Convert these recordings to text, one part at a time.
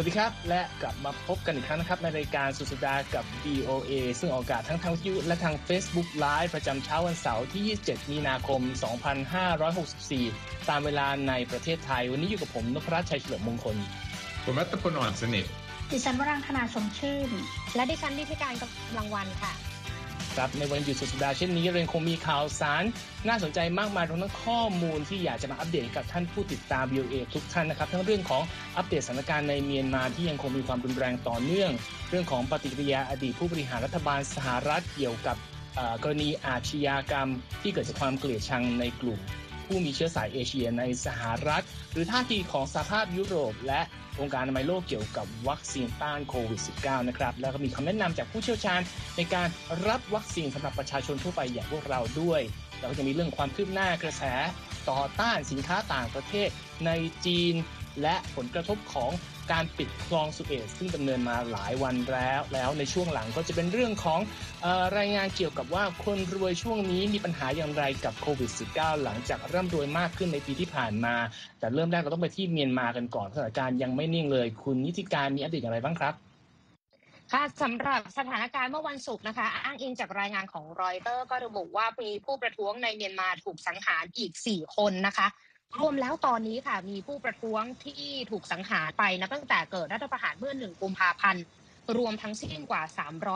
วัสดีครับ และกลับมาพบกันอีกครั้งนะครับ ในรายการสุดสัปดาห์กับ VOA ซึ่งออกอากาศทั้งทางวิทยุและทาง Facebook Live ประจำเช้าวันเสาร์ที่ 27 มีนาคม 2564 ตามเวลาในประเทศไทย วันนี้อยู่กับผมนพรัชชัยเฉลิมมงคลผมรัตพลอ่อนสนิทดิฉันวรังคณาชมชื่น และดิฉันดิธิการกำลังวันค่ะ ครับ ในวันหยุดสุดสัปดาห์เช่นนี้เรายังคงมีข่าวสาร น่าสนใจมากมายรวมทั้งข้อมูลที่อยากจะมาอัปเดตกับท่านผู้ติดตาม VOA ทุกท่านนะครับทั้งเรื่องของอัปเดตสถานการณ์ในเมียนมาที่ยังคงมีความรุนแรงต่อเนื่อง เรื่องของปฏิกิริยาอดีตผู้บริหารรัฐบาลสหรัฐเกี่ยวกับกรณีอาชญากรรมที่เกิดจากความเกลียดชังในกลุ่ม ผู้มีเชื้อสายเอเชียในสหรัฐ หรือท่าทีของสหภาพยุโรป และองค์การอนามัยโลกเกี่ยวกับวัคซีนต้านโควิด -19 นะครับ แล้วก็มีคำแนะนำจากผู้เชี่ยวชาญในการรับวัคซีนสำหรับประชาชนทั่วไปอย่างพวกเราด้วย แล้วก็จะมีเรื่องความคืบหน้ากระแสต่อต้านสินค้าต่างประเทศในจีน และผลกระทบของ การปิดคลองสุเอซซึ่งดำเนินมาหลายวันแล้วแล้วในช่วงหลังก็จะเป็นเรื่องของออรายงานเกี่ยวกับว่าคนรวยช่วงนี้มีปัญหาอย่างไรกับโควิด -19 หลังจากร่ำรวยมากขึ้นในปีที่ผ่านมา แต่เริ่มแรกเราต้องไปที่เมียนมากันก่อนสถานการณ์ยังไม่นิ่งเลย คุณนิติการมีอัปเดตอย่างไรบ้างครับค่ะสำหรับสถานการณ์เมื่อวันศุกร์นะคะ อ้างอิงจากรายงานของรอยเตอร์ก็ระบุว่ามีผู้ประท้วงในเมียนมาถูกสังหารอีก 4 คนนะคะ รวมแล้วตอนนี้ค่ะมีผู้ประท้วงที่ถูกสังหารไปนะตั้งแต่เกิดรัฐประหารเมื่อ1กุมภาพันธ์รวมทั้งสิ้นกว่า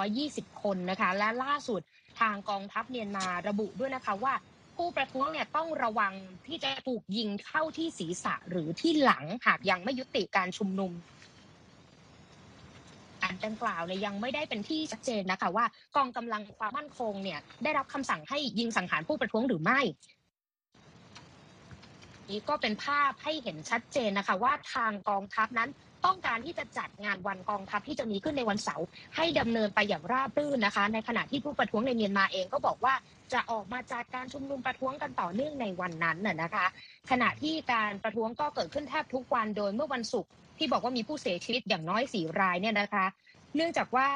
320 คนนะคะ และล่าสุดทางกองทัพเมียนมาระบุด้วยนะคะว่า ผู้ประท้วงเนี่ยต้องระวังที่จะถูกยิงเข้าที่ศีรษะหรือที่หลังหากยังไม่ยุติการชุมนุมการดังกล่าวเนี่ยยังไม่ได้เป็นที่ชัดเจนนะคะว่ากองกำลังความมั่นคงเนี่ยได้รับคำสั่งให้ยิงสังหารผู้ประท้วงหรือไม่ นี้ก็เป็นภาพให้เห็นชัดเจนนะคะ ว่าทางกองทัพนั้นต้องการที่จะจัดงานวันกองทัพที่จะมีขึ้นในวันเสาร์ให้ดำเนินไปอย่างราบรื่นนะคะ ในขณะที่ผู้ประท้วงในเมียนมาเองก็บอกว่าจะออกมาจัดการชุมนุมประท้วงกันต่อเนื่องในวันนั้นน่ะนะคะ ขณะที่การประท้วงก็เกิดขึ้นแทบทุกวันโดยเมื่อวันศุกร์ที่บอกว่ามีผู้เสียชีวิตอย่างน้อยสี่รายเนี่ยนะคะ เนื่องจากว่า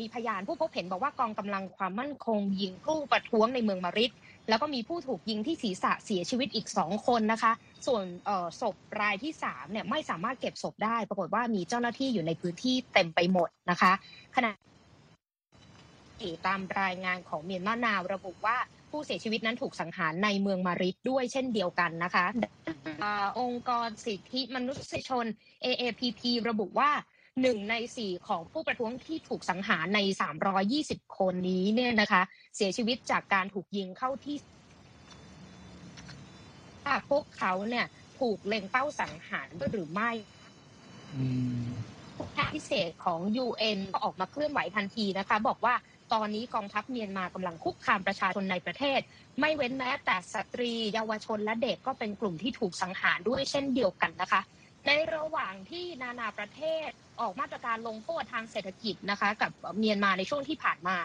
มีพยานผู้พบเห็นบอกว่ากองกำลังความมั่นคงยิงผู้ประท้วงในเมืองมาริด แล้วก็มีผู้ถูกยิงที่ศีรษะเสียชีวิตอีกสองคนนะคะ ส่วนศพรายที่สามเนี่ยไม่สามารถเก็บศพได้ ปรากฏว่ามีเจ้าหน้าที่อยู่ในพื้นที่เต็มไปหมดนะคะขณะตามรายงานของเมียนมานาวระบุว่าผู้เสียชีวิตนั้นถูกสังหารในเมืองมาริดด้วยเช่นเดียวกันนะคะอองค์กรสิทธิมนุษยชน AAPP ระบุว่า หนึ่งในสี่ของผู้ประท้วงที่ถูกสังหารใน 320 คนนี้เนี่ยนะคะ เสียชีวิตจากการถูกยิงเข้าที่ถ้าพวกเขาเนี่ยถูกเล็งเป้าสังหารหรือไม่ผู้แทนพิเศษของ UN ก็ออกมาเคลื่อนไหวทันทีนะคะ บอกว่าตอนนี้กองทัพเมียนมากำลังคุกคามประชาชนในประเทศ ไม่เว้นแม้แต่สตรี เยาวชนและเด็กก็เป็นกลุ่มที่ถูกสังหารด้วยเช่นเดียวกันนะคะ ในระหว่างที่นานาประเทศออกมาตรการลงโทษทางเศรษฐกิจนะคะ กับเมียนมาในช่วงที่ผ่านมา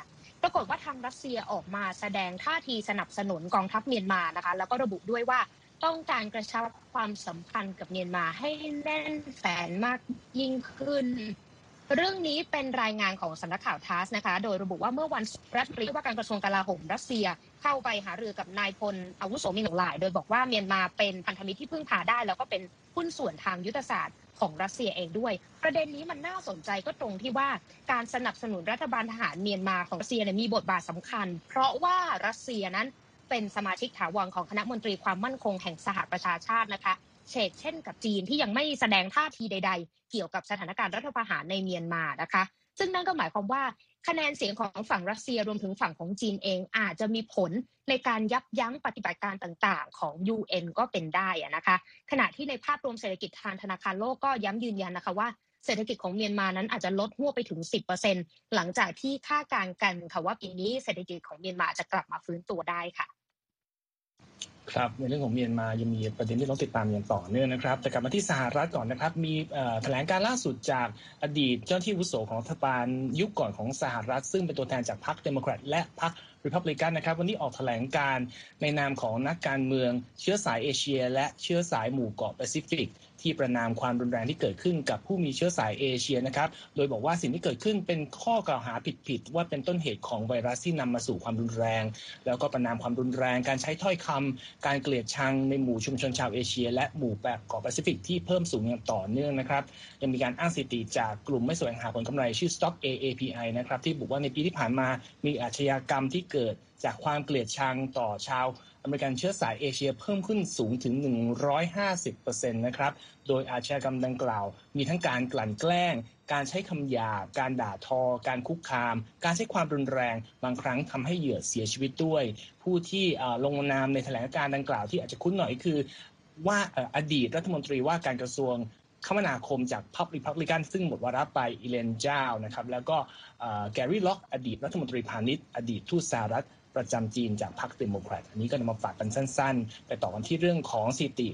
ปรากฏว่าทางรัสเซียออกมาแสดงท่าทีสนับสนุนกองทัพเมียนมานะคะ แล้วก็ระบุด้วยว่าต้องการกระชับความสัมพันธ์กับเมียนมาให้แน่นแฟนมากยิ่งขึ้น เรื่องนี้เป็นรายงานของสำนักข่าวทาสนะคะ โดยระบุว่าเมื่อวันศุกร์รัฐมนตรีว่าการกระทรวงกลาโหมรัสเซียเข้าไปหารือกับนายพลอาวุโสมีหนงหลาย โดยบอกว่าเมียนมาเป็นพันธมิตรที่พึ่งพาได้ แล้วก็เป็นหุ้นส่วนทางยุทธศาสตร์ของรัสเซียเองด้วย ประเด็นนี้มันน่าสนใจก็ตรงที่ว่าการสนับสนุนรัฐบาลทหารเมียนมาของรัสเซียเนี่ยมีบทบาทสำคัญ เพราะว่ารัสเซียนั้นเป็นสมาชิกถาวรของคณะมนตรีความมั่นคงแห่งสหประชาชาตินะคะ เชกเช่นกับจีนที่ยังไม่แสดงท่าทีใด ๆ เกี่ยวกับสถานการณ์รัฐประหารในเมียนมานะคะ ซึ่งนั่นก็หมายความว่าคะแนนเสียงของฝั่งรัสเซียรวมถึงฝั่งของจีนเองอาจจะมีผลในการยับยั้งปฏิบัติการต่างๆ ของ UN ก็เป็นได้นะคะ ขณะที่ในภาพรวมเศรษฐกิจทางธนาคารโลกก็ย้ำยืนยันนะคะว่าเศรษฐกิจของเมียนมานั้นอาจจะหดตัวไปถึง 10%หลังจากที่คาดการณ์กันค่ะว่าปีนี้เศรษฐกิจของเมียนมาจะกลับมาฟื้นตัวได้ค่ะ ครับในเรื่องของเมียนมายังมีประเด็นที่ต้องติดตามอย่างต่อเนื่องนะครับ แต่กลับมาที่สหรัฐก่อนนะครับ มีแถลงการณ์ล่าสุดจากอดีตเจ้าหน้าที่อาวุโสของรัฐบาลยุคก่อนของสหรัฐ ซึ่งเป็นตัวแทนจากพรรคเดโมแครตและพรรคริพับลิกันนะครับ วันนี้ออกแถลงการณ์ในนามของนักการเมืองเชื้อสายเอเชีย และเชื้อสายหมู่เกาะแปซิฟิก ที่ประณามความรุนแรงที่เกิดขึ้นกับผู้มีเชื้อสายเอเชียนะครับ โดยบอกว่าสิ่งที่เกิดขึ้นเป็นข้อกล่าวหาผิดๆว่าเป็นต้นเหตุของไวรัสที่นำมาสู่ความรุนแรง แล้วก็ประณามความรุนแรง การใช้ถ้อยคำการเกลียดชังในหมู่ชุมชนชาวเอเชีย และหมู่แบบเกาะแปซิฟิกที่เพิ่มสูงอย่างต่อเนื่องนะครับ ยังมีการอ้างสถิติจากกลุ่มไม่แสวงหาผลกำไรชื่อ Stop AAPI นะครับที่บอกว่าในปีที่ผ่านมามีอาชญากรรมที่เกิดจากความเกลียดชังต่อชาว อเมริกันเชื้อสายเอเชียเพิ่มขึ้นสูงถึง 150%นะครับ โดยอาชญากรรมดังกล่าว มีทั้งการกลั่นแกล้ง การใช้คำหยาบการด่าทอ การคุกคาม การใช้ความรุนแรง บางครั้งทำให้เหยื่อเสียชีวิตด้วย ผู้ที่ลงนามในแถลงการดังกล่าวที่อาจจะคุ้นหน่อยคือ ว่าอดีตรัฐมนตรีว่าการกระทรวงคมนาคมจากพรรคริพับลิกันซึ่งหมดวาระไปอีเลนเจ้านะครับแล้วก็แกรี่ล็อกอดีตรัฐมนตรีพาณิชย์ อดีตทูตสหรัฐ ประจำจีนจากพรรคเดโมแครตอันนี้ก็นำมาฝากกันสั้น ๆ ไปต่อกันที่เรื่องของสถิติ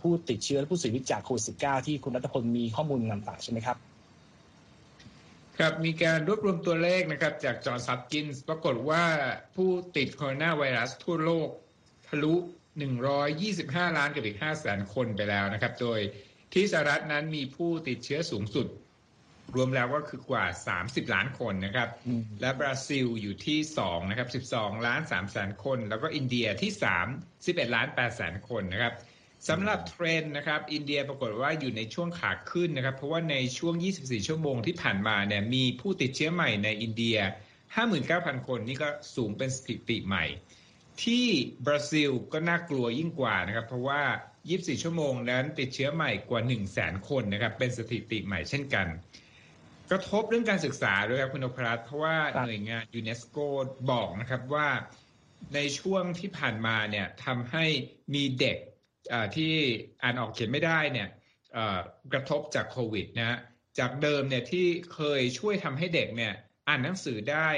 ผู้ติดเชื้อและผู้เสียชีวิตจากโควิด -19 ที่คุณรัตพลมีข้อมูลนำมาฝากใช่ไหมครับครับมีการรวบรวมตัวเลขนนะครับจากจอห์นส์ ฮอปกินส์ปรากฏว่าผู้ติดโคโรนาไวรัสทั่วโลกทะลุ 125 ล้านกับอีก5แสนคนไปแล้วนะครับ โดยที่สหรัฐนั้นมีผู้ติดเชื้อสูงสุด รวมแล้วก็คือกว่า 30 ล้านคนนะครับ และบราซิลอยู่ที่2นะครับ12 ล้าน3แสนคน แล้วก็อินเดียที่ 3 11 ล้าน8แสนคนนะครับสำหรับเทรนด์นะครับอินเดียปรากฏว่าอยู่ในช่วงขาขึ้นนะครับ เพราะว่าในช่วง 24 ชั่วโมงที่ผ่านมาเนี่ยมีผู้ติดเชื้อใหม่ในอินเดีย 59,000 คนนี่ก็สูงเป็นสถิติใหม่ ที่บราซิลก็น่ากลัวยิ่งกว่านะครับ เพราะว่า 24 ชั่วโมงนั้นติดเชื้อใหม่กว่า 1 0 0 0 0แสนคนนะครับเป็นสถิติใหม่เช่นกัน กระทบเรื่องการศึกษาด้วยครับคุณอภรัตเพราะว่าหน่วยงานยูเนสโกบอกนะครับว่าในช่วงที่ผ่านมาเนี่ยทำให้มีเด็กที่อ่านออกเขียนไม่ได้เนี่ยกระทบจากโควิดนะฮะจากเดิมเนี่ยที่เคยช่วยทำให้เด็กเนี่ยอ่านหนังสือได้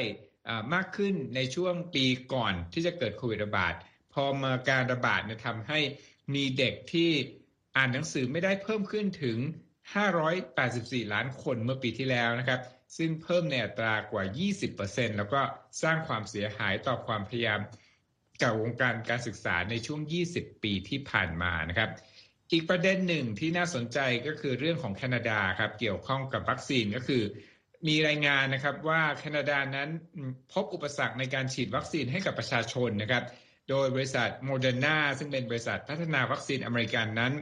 มากขึ้นในช่วงปีก่อนที่จะเกิดโควิดระบาด พอมาการระบาดเนี่ยทำให้มีเด็กที่อ่านหนังสือไม่ได้เพิ่มขึ้นถึง 584 ล้านคนเมื่อปีที่แล้วนะครับ ซึ่งเพิ่มในอัตรากว่า 20%แล้วก็สร้างความเสียหายต่อความพยายามกับวงการการศึกษาในช่วง 20 ปีที่ผ่านมานะครับ อีกประเด็นหนึ่งที่น่าสนใจก็คือเรื่องของแคนาดาครับเกี่ยวข้องกับวัคซีนก็คือมีรายงานนะครับว่าแคนาดานั้นพบอุปสรรคในการฉีดวัคซีนให้กับประชาชนนะครับ โดยบริษัทโมเดอร์นาซึ่งเป็นบริษัทพัฒนาวัคซีนอเมริกันนั้น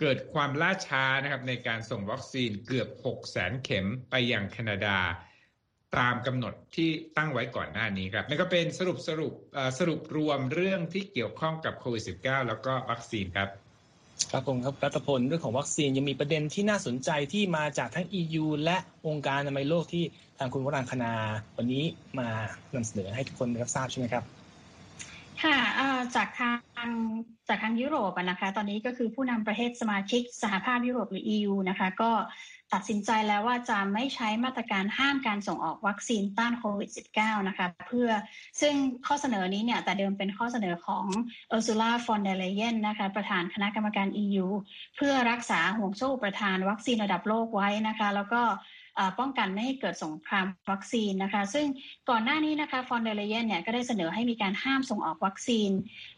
เกิดความล่าช้านะครับในการส่งวัคซีนเกือบ6แสนเข็มไปยังแคนาดา ตามกำหนดที่ตั้งไว้ก่อนหน้านี้ครับนี่ก็เป็นสรุปสรุปสรุปรวมเรื่องที่เกี่ยวข้องกับโควิด -19 แล้วก็วัคซีนครับครับผมครับรัตพลเรื่องของวัคซีนยังมีประเด็นที่น่าสนใจที่มาจากทั้ง EU และองค์การอนามัยโลกที่ทางคุณวรางคณาวันนี้มานำเสนอให้ทุกคนรับทราบใช่ไหมครับ ค่ะจากทางจากทางยุโรปนะคะ ตอนนี้ก็คือผู้นำประเทศสมาชิกสหภาพยุโรปหรือ EU นะคะ ก็ตัดสินใจแล้วว่าจะไม่ใช้มาตรการห้ามการส่งออกวัคซีนต้านโควิด -19 นะคะ เพื่อซึ่งข้อเสนอนี้เนี่ยแต่เดิมเป็นข้อเสนอของเออร์ซูล่าฟอนเดอร์ไลเอนนะคะ ประธานคณะกรรมการ EU เพื่อรักษาห่วงโซ่อุปทานวัคซีนระดับโลกไว้นะคะ แล้วก็ ป้องกันไม่ให้เกิดสงครามวัคซีนนะคะ ซึ่งก่อนหน้านี้นะคะฟอนเดเลเยนเนี่ยก็ได้เสนอให้มีการห้ามส่งออกวัคซีน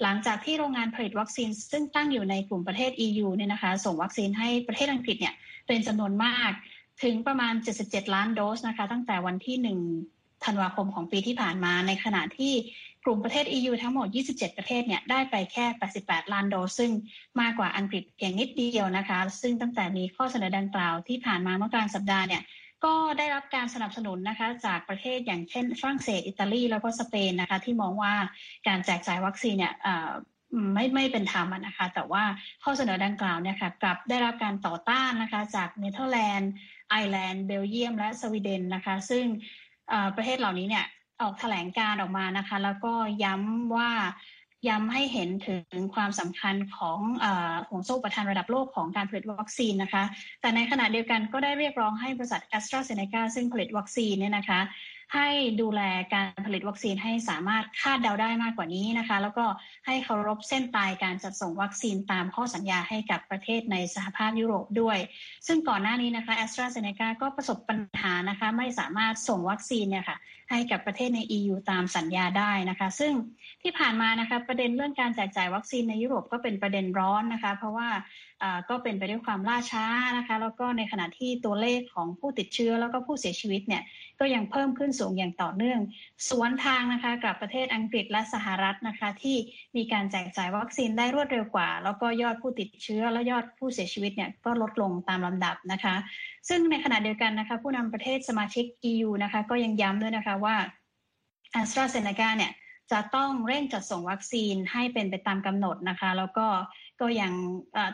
หลังจากที่โรงงานผลิตวัคซีน ซึ่งตั้งอยู่ในกลุ่มประเทศ EU เนี่ยนะคะ ส่งวัคซีนให้ประเทศอังกฤษเนี่ยเป็นจำนวนมากถึงประมาณ 77 ล้านโดสนะคะ ตั้งแต่วันที่ 1 ธันวาคมของปีที่ผ่านมาในขณะที่กลุ่มประเทศ EU ทั้งหมด 27 ประเทศเนี่ยได้ไปแค่ 88 ล้านโดส ซึ่งมากกว่าอังกฤษเพียงนิดเดียวนะคะ ซึ่งตั้งแต่มีข้อเสนอดังกล่าวที่ผ่านมาเมื่อกลางสัปดาห์เนี่ย ก็ได้รับการสนับสนุนนะคะจากประเทศอย่างเช่นฝรั่งเศสอิตาลีแล้วก็สเปนนะคะที่มองว่าการแจกจ่ายวัคซีนเนี่ยไม่ไม่เป็นธรรมนะคะ แต่ว่าข้อเสนอดังกล่าวเนี่ยค่ะกลับได้รับการต่อต้านนะคะจากเนเธอร์แลนด์ไอร์แลนด์เบลเยียม และสวีเดนนะคะ ซึ่งประเทศเหล่านี้เนี่ยออกแถลงการณ์ออกมานะคะ แล้วก็ย้ำว่า ย้ำให้เห็นถึงความสำคัญของห่วงโซ่อุปทานระดับโลกของการผลิตวัคซีนนะคะ แต่ในขณะเดียวกันก็ได้เรียกร้องให้บริษัทแอสตราเซเนกาซึ่งผลิตวัคซีนเนี่ยนะคะ ให้ดูแลการผลิตวัคซีนให้สามารถคาดเดาได้มากกว่านี้นะคะ แล้วก็ให้เคารพเส้นตายการจัดส่งวัคซีนตามข้อสัญญาให้กับประเทศในสหภาพยุโรปด้วย ซึ่งก่อนหน้านี้นะคะแอสตราเซเนกาก็ประสบปัญหานะคะไม่สามารถส่งวัคซีนเนี่ยค่ะ ให้กับประเทศใน EU ตามสัญญาได้นะคะ ซึ่งที่ผ่านมานะคะประเด็นเรื่องการแจกจ่ายวัคซีนในยุโรปก็เป็นประเด็นร้อนนะคะ เพราะว่าก็เป็นไปด้วยความล่าช้านะคะ แล้วก็ในขณะที่ตัวเลขของผู้ติดเชื้อแล้วก็ผู้เสียชีวิตเนี่ยก็ยังเพิ่มขึ้นสูงอย่างต่อเนื่อง สวนทางนะคะกับประเทศอังกฤษและสหรัฐนะคะ ที่มีการแจกจ่ายวัคซีนได้รวดเร็วกว่า แล้วก็ยอดผู้ติดเชื้อและยอดผู้เสียชีวิตเนี่ยก็ลดลงตามลำดับนะคะ ซึ่งในขณะเดียวกันนะคะผู้นำประเทศสมาชิก EU นะคะก็ยังย้ำด้วยนะคะว่าแอสตราเซเนกาเนี่ยจะต้องเร่งจัดส่งวัคซีนให้เป็นไปตามกำหนดนะคะ แล้วก็ก็ยัง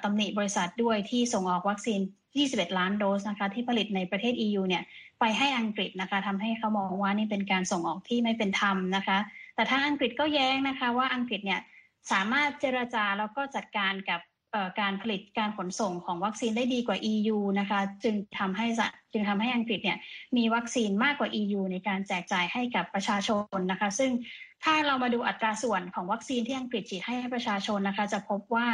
ตำหนิบริษัทด้วยที่ส่งออกวัคซีน 21 ล้านโดสนะคะที่ผลิตในประเทศ EU เนี่ยไปให้อังกฤษนะคะทำให้เขามองว่านี่เป็นการส่งออกที่ไม่เป็นธรรมนะคะ แต่ทาอังกฤษก็แย้งนะคะว่าอังกฤษเนี่ยสามารถเจรจาแล้วก็จัดการกับ การผลิตการขนส่งของวัคซีนได้ดีกว่า EU นะคะ จึงทำให้จึงทำให้อังกฤษเนี่ยมีวัคซีนมากกว่า EU ในการแจกจ่ายให้กับประชาชนนะคะ ซึ่งถ้าเรามาดูอัตราส่วนของวัคซีนที่อังกฤษฉีดให้ประชาชนนะคะ จะพบว่า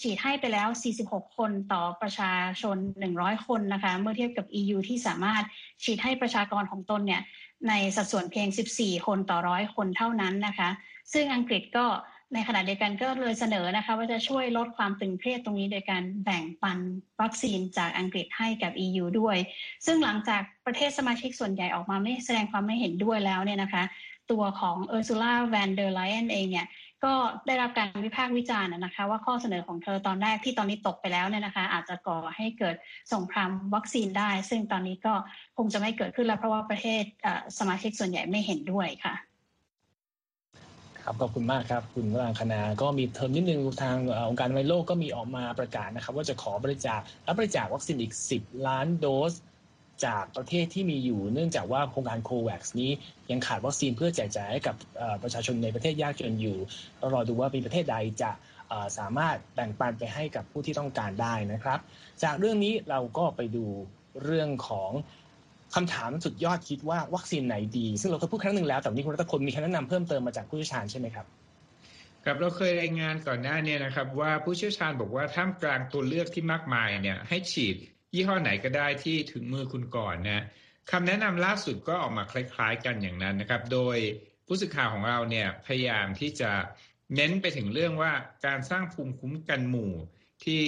ฉีดให้ไปแล้ว 46 คนต่อประชาชน 100 คนนะคะ เมื่อเทียบกับ EU ที่สามารถฉีดให้ประชากรของตนเนี่ยในสัดส่วนเพียง 14 คนต่อร้อยคนเท่านั้นนะคะ ซึ่งอังกฤษก็ ในขณะเดียวกันก็เลยเสนอนะคะว่าจะช่วยลดความตึงเครียดตรงนี้โดยการแบ่งปันวัคซีนจากอังกฤษให้กับ EU ด้วย ซึ่งหลังจากประเทศสมาชิกส่วนใหญ่ออกมาไม่แสดงความไม่เห็นด้วยแล้วเนี่ยนะคะ ตัวของเออร์ซูล่าแวนเดอร์ไลเอนเองเนี่ยก็ได้รับการวิพากษ์วิจารณ์นะคะ ว่าข้อเสนอของเธอตอนแรกที่ตอนนี้ตกไปแล้วเนี่ยนะคะ อาจจะก่อให้เกิดสงครามวัคซีนได้ ซึ่งตอนนี้ก็คงจะไม่เกิดขึ้นแล้วเพราะว่าประเทศสมาชิกส่วนใหญ่ไม่เห็นด้วยค่ะ ครับขอบคุณมากครับคุณวรางคณาก็มีเติมนิดนึงทางองค์การอนามัยโลกก็มีออกมาประกาศนะครับ ว่าจะขอบริจาคครับบริจาควัคซีนอีก 10 ล้านโดส จากประเทศที่มีอยู่เนื่องจากว่าโครงการโควัคนี้ยังขาดวัคซีนเพื่อแจกจ่ายให้กับประชาชนในประเทศยากจนอยู่รอดูว่ามีประเทศใดจะสามารถแบ่งปันไปให้กับผู้ที่ต้องการได้นะครับ จากเรื่องนี้เราก็ไปดูเรื่องของ คำถามสุดยอดคิดว่าวัคซีนไหนดี ซึ่งเราเคยพูดครั้งหนึ่งแล้ว แต่วันนี้คุณรัตพลมีคำแนะนำเพิ่มเติมมาจากผู้เชี่ยวชาญใช่ไหมครับครับเราเคยรายงานก่อนหน้านี้นะครับ ว่าผู้เชี่ยวชาญบอกว่าท่ามกลางตัวเลือกที่มากมายเนี่ยให้ฉีดยี่ห้อไหนก็ได้ที่ถึงมือคุณก่อนนะคำแนะนำล่าสุดก็ออกมาคล้ายๆกันอย่างนั้นนะครับ โดยผู้สื่อข่าวของเราเนี่ยพยายามที่จะเน้นไปถึงเรื่องว่าการสร้างภูมิคุ้มกันหมู่ที่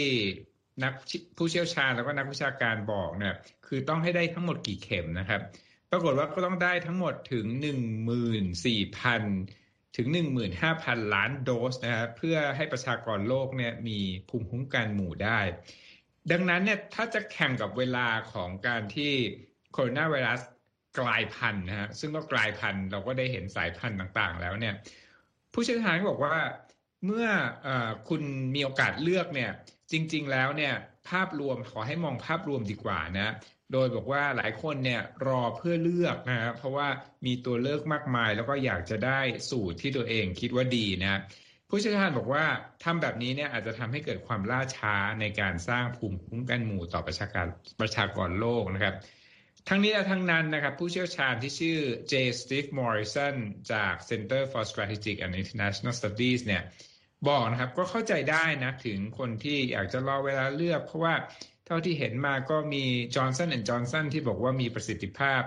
นักผู้เชี่ยวชาญแล้วก็นักวิชาการบอกเนี่ยคือต้องให้ได้ทั้งหมดกี่เข็มนะครับ ปรากฏว่าก็ต้องได้ทั้งหมดถึง 14,000 ถึง 15,000 ล้านโดสนะครับเพื่อให้ประชากรโลกเนี่ยมีภูมิคุ้มกันหมู่ได้ ดังนั้นเนี่ยถ้าจะแข่งกับเวลาของการที่โคโรนาไวรัสกลายพันธุ์นะฮะซึ่งก็กลายพันธุ์เราก็ได้เห็นสายพันธุ์ต่างๆ แล้วเนี่ยผู้เชี่ยวชาญบอกว่าเมื่ออคุณมีโอกาสเลือกเนี่ย จริง ๆ แล้วเนี่ยภาพรวมขอให้มองภาพรวมดีกว่านะ โดยบอกว่าหลายคนเนี่ยรอเพื่อเลือกนะครับเพราะว่ามีตัวเลือกมากมาย แล้วก็อยากจะได้สูตรที่ตัวเองคิดว่าดีนะผู้เชี่ยวชาญบอกว่าทำแบบนี้เนี่ยอาจจะทำให้เกิดความล่าช้าในการสร้างภูมิคุ้มกันหมู่ต่อประชากรประชากรโลกนะครับ ทั้งนี้และทั้งนั้นนะครับ ผู้เชี่ยวชาญที่ชื่อเจสตีฟมอริสันจาก Center for Strategic and International Studies เนี่ย บอกนะครับก็เข้าใจได้นะถึงคนที่อยากจะรอเวลาเลือก เพราะว่าเท่าที่เห็นมาก็มี Johnson and Johnson ที่บอกว่ามีประสิทธิภาพ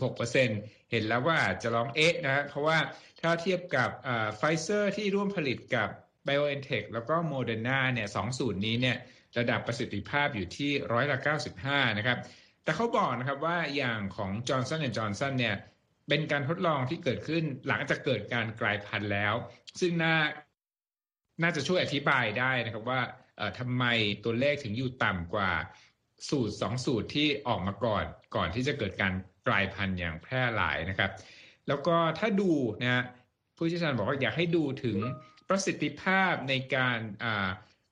66%เห็นแล้วว่าจะลองเอ๊ะนะเพราะว่าถ้าเทียบกับไฟเซอร์ที่ร่วมผลิตกับ BioNTech แล้วก็โมเดอร์นาเนี่ยสองสูตรนี้เนี่ยระดับประสิทธิภาพอยู่ที่ร้อยละ95 นะครับ แต่เขาบอกนะครับว่าอย่างของ Johnson and Johnson เนี่ยเป็นการทดลองที่เกิดขึ้นหลังจากเกิดการกลายพันธุ์แล้ว ซึ่งน่า น่าจะช่วยอธิบายได้นะครับว่าทำไมตัวเลขถึงอยู่ต่ำกว่าสูตรสองสูตรที่ออกมาก่อนก่อนที่จะเกิดการกลายพันธุ์อย่างแพร่หลายนะครับ แล้วก็ถ้าดูนะผู้เชี่ยวชาญบอกว่าอยากให้ดูถึงประสิทธิภาพในการ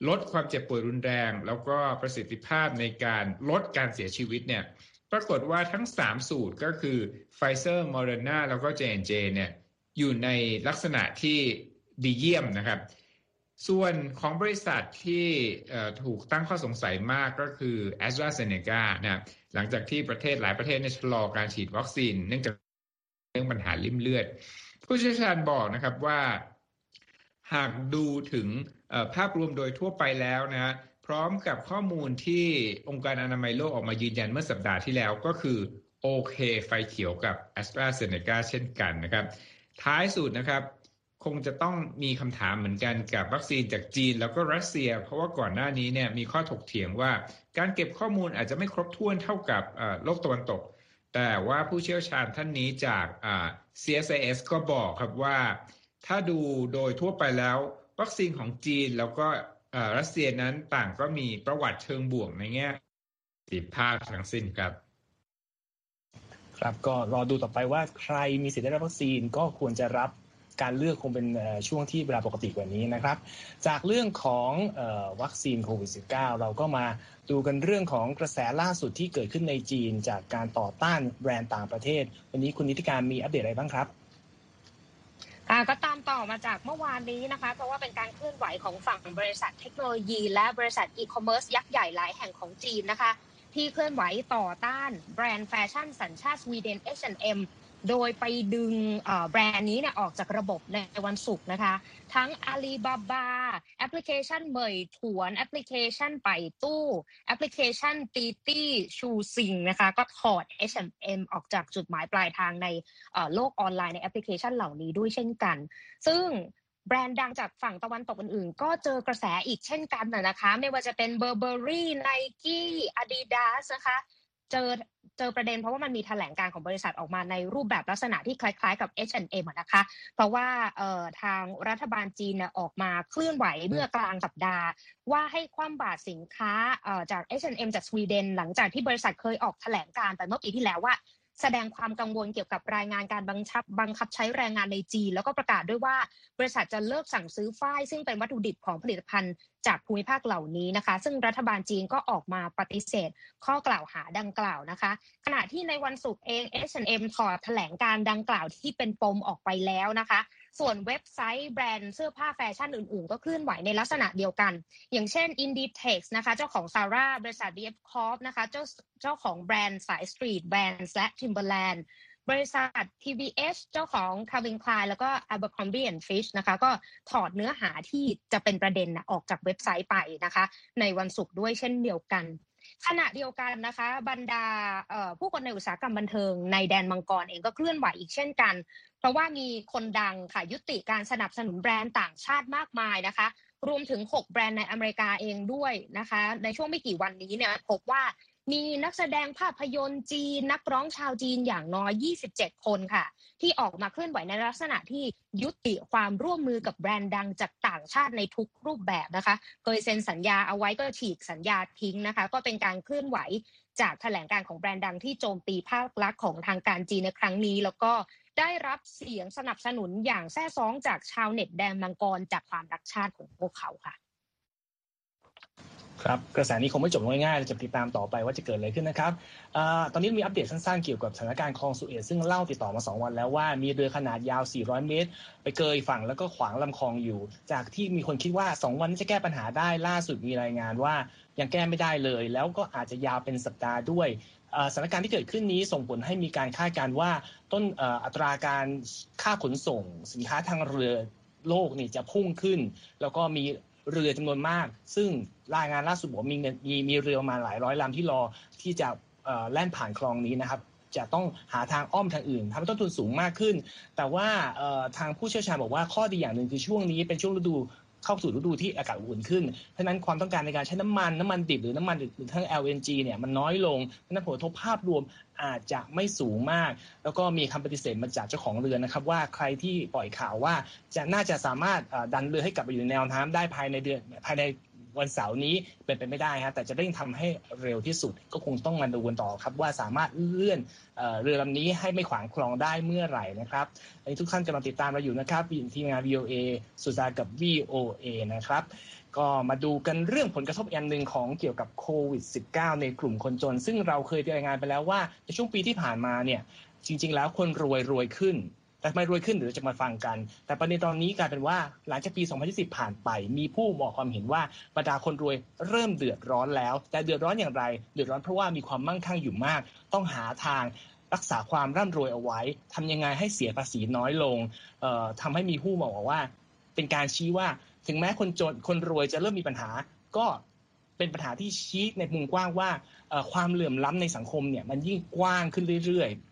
ลดความเจ็บป่วยรุนแรง แล้วก็ประสิทธิภาพในการลดการเสียชีวิตเนี่ยปรากฏว่าทั้ง 3 สูตรก็คือ Pfizer, Moderna แล้วก็ J&J เนี่ยอยู่ในลักษณะที่ดีเยี่ยมนะครับ ส่วนของบริษัทที่ถูกตั้งข้อสงสัยมากก็คือ a s t r a z เซ e c a นะหลังจากที่ประเทศหลายประเทศในชะลอการฉีดวัคซีน เนื่องจากเรื่องปัญหาลิ่มเลือด ผู้เชี่ยวชาญบอกนะครับว่า หากดูถึงภาพรวมโดยทั่วไปแล้วนะพร้อมกับข้อมูลที่องค์การอนามัยโลกออกมายืนยันเมื่อสัปดาห์ที่แล้วก็คือโอเคไฟเขียวกับ a s t r a z เซ e c a เช่นกันนะครับ ท้ายสุดนะครับ คงจะต้องมีคำถามเหมือนกันกับวัคซีนจากจีนแล้วก็รัสเซีย เพราะว่าก่อนหน้านี้เนี่ยมีข้อถกเถียงว่าการเก็บข้อมูลอาจจะไม่ครบถ้วนเท่ากับโลกตะวันตก แต่ว่าผู้เชี่ยวชาญท่านนี้จาก CSIS ก็บอกครับว่า ถ้าดูโดยทั่วไปแล้ว วัคซีนของจีนแล้วก็รัสเซียนั้นต่างก็มีประวัติเชิงบวกในแง่สิทธิภาพทั้งสิ้นครับครับก็รอดูต่อไปว่าใครมีสิทธิ์ได้รับวัคซีนก็ควรจะรับ การเลือกคงเป็นช่วงที่เวลาปกติกว่านี้นะครับ จากเรื่องของวัคซีนโควิด -19 เราก็มาดูกันเรื่องของกระแสล่าสุดที่เกิดขึ้นในจีน จากการต่อต้านแบรนด์ต่างประเทศ วันนี้คุณนิติการมีอัปเดตอะไรบ้างครับก็ตามต่อมาจากเมื่อวานนี้นะคะ เพราะว่าเป็นการเคลื่อนไหวของฝั่งบริษัทเทคโนโลยี และบริษัทอีคอมเมิร์ซยักษ์ใหญ่หลายแห่งของจีนนะคะ ที่เคลื่อนไหวต่อต้านแบรนด์แฟชั่นสัญชาติสวีเดน H&M โดยไปดึงแบรนด์นี้เนี่ยออกจากระบบในวันศุกร์นะคะ ทั้ง Alibaba แอปพลิเคชันเหม่ยถวนแอปพลิเคชันไป่ตู้แอปพลิเคชันตีตี้ชูสิงนะคะ ก็ถอด H&M ออกจากจุดหมายปลายทางในโลกออนไลน์ในแอปพลิเคชันเหล่านี้ด้วยเช่นกัน ซึ่งแบรนด์ดังจากฝั่งตะวันตกอื่นๆ ก็เจอกระแสอีกเช่นกันนะคะ ไม่ว่าจะเป็น Burberry ไนกี้อาดิดาสนะคะ เจอ เจอประเด็นเพราะว่ามันมีแถลงการของบริษัทออกมาในรูปแบบลักษณะที่คล้ายๆกับ H&M นะคะ เพราะว่าทางรัฐบาลจีนออกมาเคลื่อนไหวเมื่อกลางสัปดาห์ ว่าให้คว่ำบาตรสินค้าจาก H&M จากสวีเดน หลังจากที่บริษัทเคยออกแถลงการไปเมื่อปีที่แล้วว่า แสดงความกังวลเกี่ยวกับรายงานการบังคับบังคับใช้แรงงานในจีน แล้วก็ประกาศด้วยว่า บริษัทจะเลิกสั่งซื้อฝ้ายซึ่งเป็นวัตถุดิบของผลิตภัณฑ์จากภูมิภาคเหล่านี้นะคะ ซึ่งรัฐบาลจีนก็ออกมาปฏิเสธ ข้อกล่าวหาดังกล่าวนะคะ ขณะที่ในวันศุกร์เอง H&M ถอดแถลงการณ์ดังกล่าวที่เป็นปมออกไปแล้วนะคะ ส่วนเว็บไซต์แบรนด์เสื้อผ้าแฟชั่นอื่นๆ ก็เคลื่อนไหวในลักษณะเดียวกัน อย่างเช่น Inditex นะคะเจ้าของ Zara บริษัท VF Corp นะคะเจ้าเจ้าของแบรนด์สายสตรีทแบรนด์และ Timberland บริษัท PVH เจ้าของ Calvin Klein แล้วก็ Abercrombie and Fitch นะคะก็ถอดเนื้อหาที่จะเป็นประเด็นออกจากเว็บไซต์ไปนะคะ ในวันศุกร์ด้วยเช่นเดียวกัน ขณะเดียวกันนะคะ บรรดาผู้คนในอุตสาหกรรมบันเทิงในแดนมังกรเองก็เคลื่อนไหวอีกเช่นกัน เพราะว่ามีคนดังค่ะยุติการสนับสนุนแบรนด์ต่างชาติมากมายนะคะ รวมถึง 6 แบรนด์ในอเมริกาเองด้วยนะคะ ในช่วงไม่กี่วันนี้เนี่ยพบว่า มีนักแสดงภาพยนตร์จีน นักร้องชาวจีนอย่างน้อย 27 คนค่ะ ที่ออกมาเคลื่อนไหวในลักษณะที่ยุติความร่วมมือกับแบรนด์ดังจากต่างชาติในทุกรูปแบบนะคะ เคยเซ็นสัญญาเอาไว้ก็ฉีกสัญญาทิ้งนะคะ ก็เป็นการเคลื่อนไหวจากแถลงการของแบรนด์ดังที่โจมตีภาคลักษณ์ของทางการจีนในครั้งนี้ แล้วก็ได้รับเสียงสนับสนุนอย่างแท้ซ้องจากชาวเน็ตแดงมังกรจากความรักชาติของพวกเขาค่ะ ครับกระแสนี้คงไม่จบง่ายๆเราจะติดตามต่อไปว่าจะเกิดอะไรขึ้นนะครับอตอนนี้มีอัปเดตสั้นๆเกี่ยวกับสถานการณ์คลองสุเอซซึ่งเล่าติดต่อมา 2 วันแล้วว่ามีเรือขนาดยาว 400 เมตร ไปเกยฝั่งแล้วก็ขวางลำคลองอยู่ จากที่มีคนคิดว่า 2 วันนี้จะแก้ปัญหาได้ล่าสุดมีรายงานว่ายังแก้ไม่ได้เลย แล้วก็อาจจะยาวเป็นสัปดาห์ด้วยสถานการณ์ที่เกิดขึ้นนี้ส่งผลให้มีการคาดการณ์ว่าต้นอัตราการค่าขนส่ง สินค้าทางเรือโลกนี่จะพุ่งขึ้น แล้วก็มี เรือจำนวนมาก ซึ่งรายงานล่าสุดบอกมีมีมีเรือมาหลายร้อยลำที่รอที่จะแล่นผ่านคลองนี้นะครับจะต้องหาทางอ้อมทางอื่นทำให้ต้นทุนสูงมากขึ้น แต่ว่าทางผู้เชี่ยวชาญบอกว่าข้อดีอย่างหนึ่งคือช่วงนี้เป็นช่วงฤดู เข้าสู่ฤดูที่อากาศอุ่นขึ้น เพราะนั้นความต้องการในการใช้น้ำมันน้ำมันดิบหรือน้ำมันหรือทั้ง LNG เนี่ยมันน้อยลงเพราะนั้นผลกระทบภาพรวมอาจจะไม่สูงมาก แล้วก็มีคำปฏิเสธมาจากเจ้าของเรือนะครับ ว่าใครที่ปล่อยข่าวว่าจะน่าจะสามารถดันเรือให้กลับไปอยู่ในแนวน้ำได้ภายในเดือนภายใน วันเสาร์นี้เป็นไปไม่ได้ฮะแต่จะเร่งทำให้เร็วที่สุดก็คงต้องมาดูกันต่อครับว่าสามารถเลื่อนเรือลำนี้ให้ไม่ขวางคลองได้เมื่อไหร่นะครับอันนี้ทุกท่านกำลังติดตามเราอยู่นะครับทีมงาน VOA สุดากับ VOA นะครับก็มาดูกันเรื่องผลกระทบอันหนึ่งของเกี่ยวกับโควิด -19 ในกลุ่มคนจน ซึ่งเราเคยรายงานไปแล้วว่าในช่วงปีที่ผ่านมาเนี่ยจริง ๆ แล้วคนรวยรวยขึ้น แต่ไม่รวยขึ้นหรือจะมาฟังกัน แต่ประเด็นตอนนี้กลายเป็นว่าหลังจากปี 2020ผ่านไป มีผู้บอกความเห็นว่าบรรดาคนรวยเริ่มเดือดร้อนแล้ว แต่เดือดร้อนอย่างไร เดือดร้อนเพราะว่ามีความมั่งคั่งอยู่มาก ต้องหาทางรักษาความร่ำรวยเอาไว้ทำยังไงให้เสียภาษีน้อยลงทำให้มีผู้บอกว่า เป็นการชี้ว่าถึงแม้คนจนคนรวยจะเริ่มมีปัญหา ก็เป็นปัญหาที่ชี้ในมุมกว้างว่าความเหลื่อมล้ำในสังคมเนี่ยมันยิ่งกว้างขึ้นเรื่อยๆ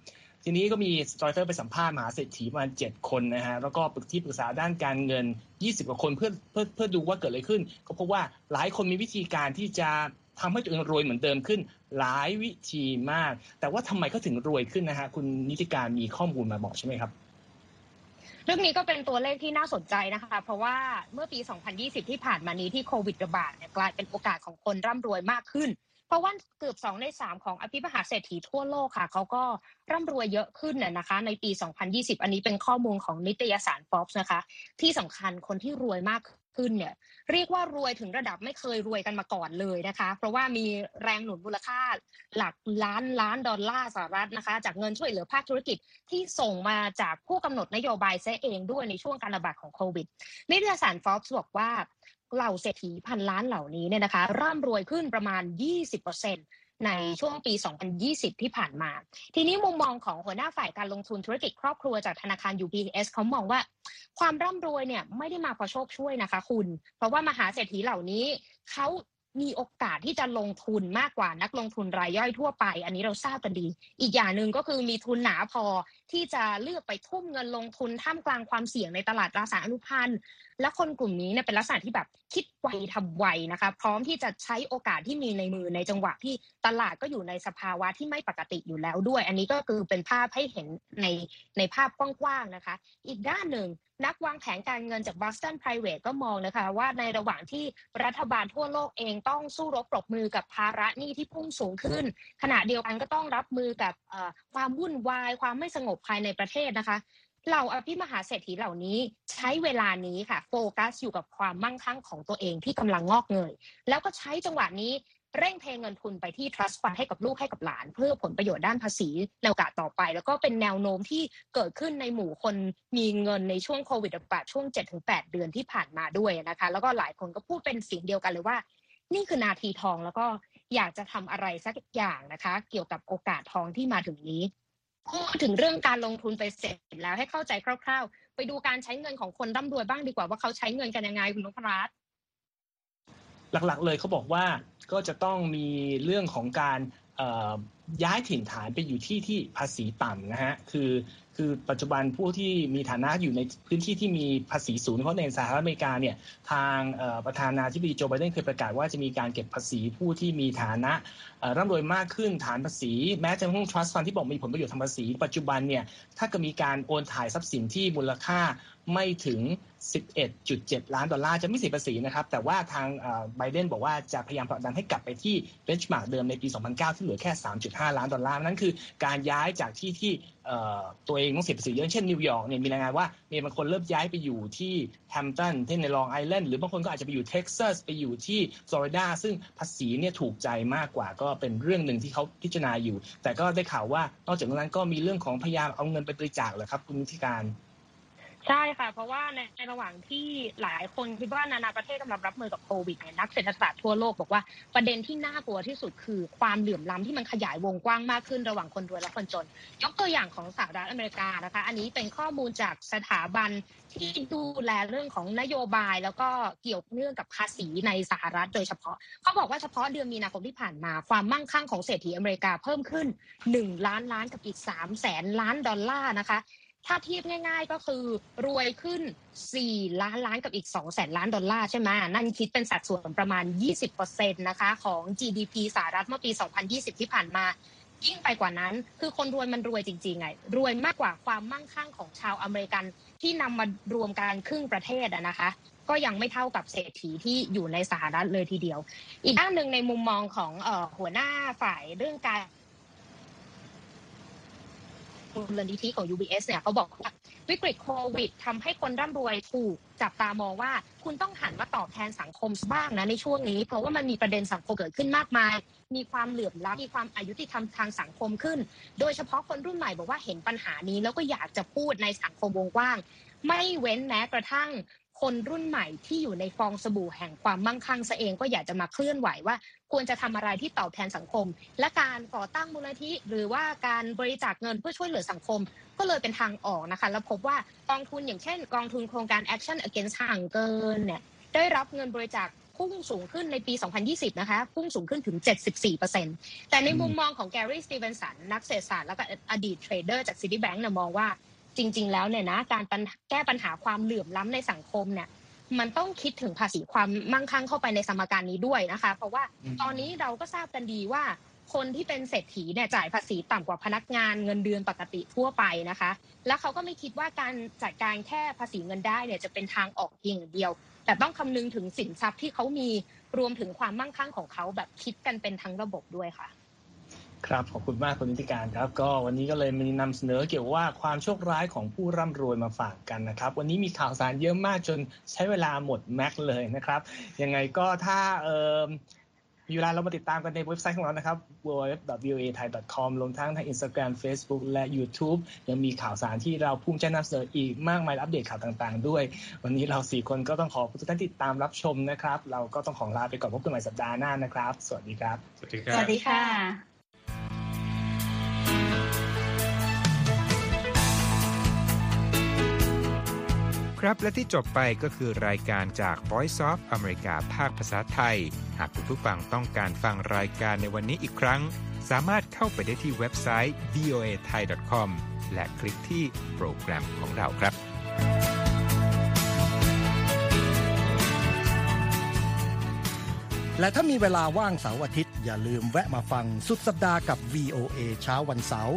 ทีนี้ก็มีสตอยเฟอร์ไปสัมภาษณ์มหาเศรษฐีประมาณเจ็ดคนนะฮะแล้วก็ปรึกที่ปรึกษาด้านการเงิน 20 กว่าคนเพื่อเพื่อเพื่อดูว่าเกิดอะไรขึ้น ก็พบว่าหลายคนมีวิธีการที่จะทำให้ตัวเองรวยเหมือนเดิมขึ้น หลายวิธีมาก แต่ว่าทำไมเขาถึงรวยขึ้นนะฮะคุณนิติการมีข้อมูลมาบอกใช่ไหมครับเรื่องนี้ก็เป็นตัวเลขที่น่าสนใจนะคะ เพราะว่าเมื่อปี 2020 ที่ผ่านมานี้ที่โควิดระบาดเนี่ยกลายเป็นโอกาสของคนร่ำรวยมากขึ้น เพราะว่าเกือบ 2 ใน 3 ของอภิมหาเศรษฐีทั่วโลกค่ะ เขาก็ร่ำรวยเยอะขึ้นน่ยนะคะ ในปี 2020 อันนี้เป็นข้อมูลของนิตยสาร Forbes นะคะ ที่สำคัญคนที่รวยมากขึ้นเนี่ยเรียกว่ารวยถึงระดับไม่เคยรวยกันมาก่อนเลยนะคะ เพราะว่ามีแรงหนุนมูลค่าหลักล้านล้านดอลลาร์สหรัฐนะคะ จากเงินช่วยเหลือภาคธุรกิจที่ส่งมาจากผู้กำหนดนโยบายเซเองด้วยในช่วงการระบาดของโควิดนิตยสารฟอบส์บอกว่า เหล่าเศรษฐีพันล้านเหล่านี้เนี่ยนะคะร่ำรวยขึ้นประมาณ 20%ในช่วงปี 2020 ที่ผ่านมา ทีนี้มุมมองของหัวหน้าฝ่ายการลงทุนธุรกิจครอบครัวจากธนาคาร UBS เขามองว่า ความร่ำรวยเนี่ยไม่ได้มาเพราะโชคช่วยนะคะคุณ เพราะว่ามหาเศรษฐีเหล่านี้เขามีโอกาสที่จะลงทุนมากกว่านักลงทุนรายย่อยทั่วไป อันนี้เราทราบกันดี อีกอย่างหนึ่งก็คือมีทุนหนาพอที่จะเลือกไปทุ่มเงินลงทุนท่ามกลางความเสี่ยงในตลาดตราสารอนุพันธ์ และคนกลุ่มนี้เนี่ยเป็นลักษณะที่แบบคิดไวทำไวนะคะ พร้อมที่จะใช้โอกาสที่มีในมือในจังหวะที่ตลาดก็อยู่ในสภาวะที่ไม่ปกติอยู่แล้วด้วย อันนี้ก็คือเป็นภาพให้เห็นในในภาพกว้างๆนะคะ อีกด้านหนึ่งนักวางแผนการเงินจาก Boston Private ก็มองนะคะ ว่าในระหว่างที่รัฐบาลทั่วโลกเองต้องสู้รบปรบมือกับภาระหนี้ที่พุ่งสูงขึ้น ขณะเดียวกันก็ต้องรับมือกับความวุ่นวาย ความไม่สงบภายในประเทศนะคะ เหล่าอภิมหาเศรษฐีเหล่านี้ใช้เวลานี้ค่ะ โฟกัสอยู่กับความมั่งคั่งของตัวเองที่กำลังงอกเงยแล้วก็ใช้จังหวะนี้เร่งเทเงินทุนไปที่ trust fund ให้กับลูกให้กับหลาน เพื่อผลประโยชน์ด้านภาษีในโอกาสต่อไป แล้วก็เป็นแนวโน้มที่เกิดขึ้นในหมู่คนมีเงินในช่วงโควิดระบาดช่วง 7-8 เดือนที่ผ่านมาด้วยนะคะ แล้วก็หลายคนก็พูดเป็นเสียงเดียวกันเลยว่า นี่คือนาทีทองแล้วก็อยากจะทำอะไรสักอย่างนะคะ เกี่ยวกับโอกาสทองที่มาถึงนี้ พูดถึงเรื่องการลงทุนไปเสร็จแล้วให้เข้าใจคร่าว ๆ ไปดูการใช้เงินของคนร่ำรวยบ้างดีกว่าว่าเขาใช้เงินกันยังไงคุณนพรัตน์หลักๆเลยเขาบอกว่าก็จะต้องมีเรื่องของการย้ายถิ่นฐานไปอยู่ที่ที่ภาษีต่ำนะฮะคือ คือปัจจุบันผู้ที่มีฐานะอยู่ในพื้นที่ที่มีภาษีศูนย์เพราะในสหรัฐอเมริกาเนี่ยทางประธานาธิบดีโจไบเดนเคยประกาศว่าจะมีการเก็บภาษีผู้ที่มีฐานะร่ำรวยมากขึ้นฐานภาษี แม้จะต้อง trust fund ที่บอกมีผลประโยชน์ทางภาษี ปัจจุบันเนี่ยถ้าก็มีการโอนถ่ายทรัพย์สินที่มูลค่า ไม่ถึง 11.7 ล้านดอลลาร์จะไม่เสียภาษีนะครับ แต่ว่าทางไบเดนบอกว่าจะพยายามผลักดันให้กลับไปที่ benchmark เดิมในปี 2009 ที่เหลือแค่ 3.5 ล้านดอลลาร์ นั่นคือการย้ายจากที่ที่ตัวเองต้องเสียภาษีเยอะเช่นนิวยอร์กเนี่ยมีรายงานว่ามีบางคนเริ่มย้ายไปอยู่ที่แฮมป์ตันที่ในลองไอแลนด์หรือบางคนก็อาจจะไปอยู่เท็กซัสไปอยู่ที่ฟลอริดาซึ่งภาษีเนี่ยถูกใจมากกว่าก็เป็นเรื่องหนึ่งที่เขาพิจารณาอยู่ แต่ก็ได้ข่าวว่านอกจากนั้นก็มีเรื่องของพยายามเอาเงินไปบริจาคเหรอครับคุณนิติการ ใช่ค่ะ เพราะว่าในในระหว่างที่หลายคนคิดว่านานาประเทศกำลังรับมือกับโควิดเนี่ยนักเศรษฐศาสตร์ทั่วโลกบอกว่าประเด็นที่น่ากลัวที่สุดคือความเหลื่อมล้ำที่มันขยายวงกว้างมากขึ้นระหว่างคนรวยและคนจน ยกตัวอย่างของสหรัฐอเมริกานะคะ อันนี้เป็นข้อมูลจากสถาบันที่ดูแลเรื่องของนโยบาย แล้วก็เกี่ยวเนื่องกับภาษีในสหรัฐโดยเฉพาะเขาบอกว่าเฉพาะเดือนมีนาคมที่ผ่านมา ความมั่งคั่งของเศรษฐีอเมริกาเพิ่มขึ้น 1 ล้านล้านกับอีก3แสนล้านดอลลาร์นะคะ ถ้าเทียบง่าย ๆ ก็คือรวยขึ้น 4 ล้านล้านกับอีก 2 แสนล้านดอลลาร์ใช่ไหมนั่นคิดเป็นสัดส่วนประมาณ 20%นะคะของ GDP สหรัฐเมื่อปี 2020 ที่ผ่านมา ยิ่งไปกว่านั้น คือคนรวยมันรวยจริงๆไงรวยมากกว่าความมั่งคั่งของชาวอเมริกันที่นำมารวมกันครึ่งประเทศนะคะ ก็ยังไม่เท่ากับเศรษฐีที่อยู่ในสหรัฐเลยทีเดียว อีกด้านหนึ่งในมุมมองของหัวหน้าฝ่ายเรื่องการ มูลนิธิของ UBS เนี่ยเขาบอกว่าวิกฤตโควิดทำให้คนร่ำรวยถูกจับตามองว่า คุณต้องหันมาตอบแทนสังคมบ้างนะในช่วงนี้ เพราะว่ามันมีประเด็นสังคมเกิดขึ้นมากมาย มีความเหลื่อมล้ำมีความอายุติธรรมทางสังคมขึ้น โดยเฉพาะคนรุ่นใหม่บอกว่าเห็นปัญหานี้ แล้วก็อยากจะพูดในสังคมวงกว้าง ไม่เว้นแม้กระทั่ง คนรุ่นใหม่ที่อยู่ในฟองสบู่แห่งความมั่งคั่งซะเองก็อยากจะมาเคลื่อนไหวว่า ควรจะทำอะไรที่ตอบแทนสังคม และการก่อตั้งมูลนิธิ หรือว่าการบริจาคเงินเพื่อช่วยเหลือสังคม ก็เลยเป็นทางออกนะคะแล้วพบว่ากองทุนอย่างเช่น กองทุนโครงการ Action Against Hunger เนี่ยได้รับเงินบริจาคพุ่งสูงขึ้นในปี 2020 นะคะ พุ่งสูงขึ้นถึง 74%แต่ในมุมมองของแกรี่ สตีเวนสัน นักเศรษฐศาสตร์ แล้วก็อดีต trader จากซิตี้แบงก์เนี่ยมองว่า จริง ๆ แล้วเนี่ยนะการแก้ปัญหาความเหลื่อมล้ำในสังคมเนี่ยมันต้องคิดถึงภาษีความมั่งคั่งเข้าไปในสมการนี้ด้วยนะคะ เพราะว่าตอนนี้เราก็ทราบกันดีว่า คนที่เป็นเศรษฐีเนี่ยจ่ายภาษีต่ำกว่าพนักงานเงินเดือนปกติทั่วไปนะคะ แล้วเขาก็ไม่คิดว่าการจัดการแค่ภาษีเงินได้เนี่ยจะเป็นทางออกเพียงอย่างเดียว แต่ต้องคำนึงถึงสินทรัพย์ที่เขามีรวมถึงความมั่งคั่งของเขาแบบคิดกันเป็นทั้งระบบด้วยค่ะ ครับขอบคุณมากคุณนิติการครับ ก็วันนี้ก็เลยมีนำเสนอเกี่ยวว่าความโชคร้ายของผู้ร่ำรวยมาฝากกันนะครับ วันนี้มีข่าวสารเยอะมากจนใช้เวลาหมดแม็กเลยนะครับยังไงก็ถ้าเออมีเวลาเรามาติดตามกันในเว็บไซต์ของเรานะครับ www.voathai.com รวมทั้งทาง Instagram Facebook และ YouTube ยังมีข่าวสารที่เราภูมิใจนำเสนออีกมากมายอัปเดตข่าวต่างๆ ด้วย วันนี้เราสี่คนก็ต้องขอทุกท่านติดตามรับชมนะครับ เราก็ต้องขอลาไปก่อนพบกันใหม่สัปดาห์หน้านะครับ สวัสดีครับ สวัสดีครับสวัสดีค่ะ ครับ และที่จบไปก็คือรายการจาก Voice of America ภาคภาษาไทย หากคุณผู้ฟังต้องการฟังรายการในวันนี้อีกครั้ง สามารถเข้าไปได้ที่เว็บไซต์ voa thai com และคลิกที่โปรแกรมของเราครับ และถ้ามีเวลาว่างเสาร์อาทิตย์ อย่าลืมแวะมาฟังสุดสัปดาห์กับ VOA เช้าวันเสาร์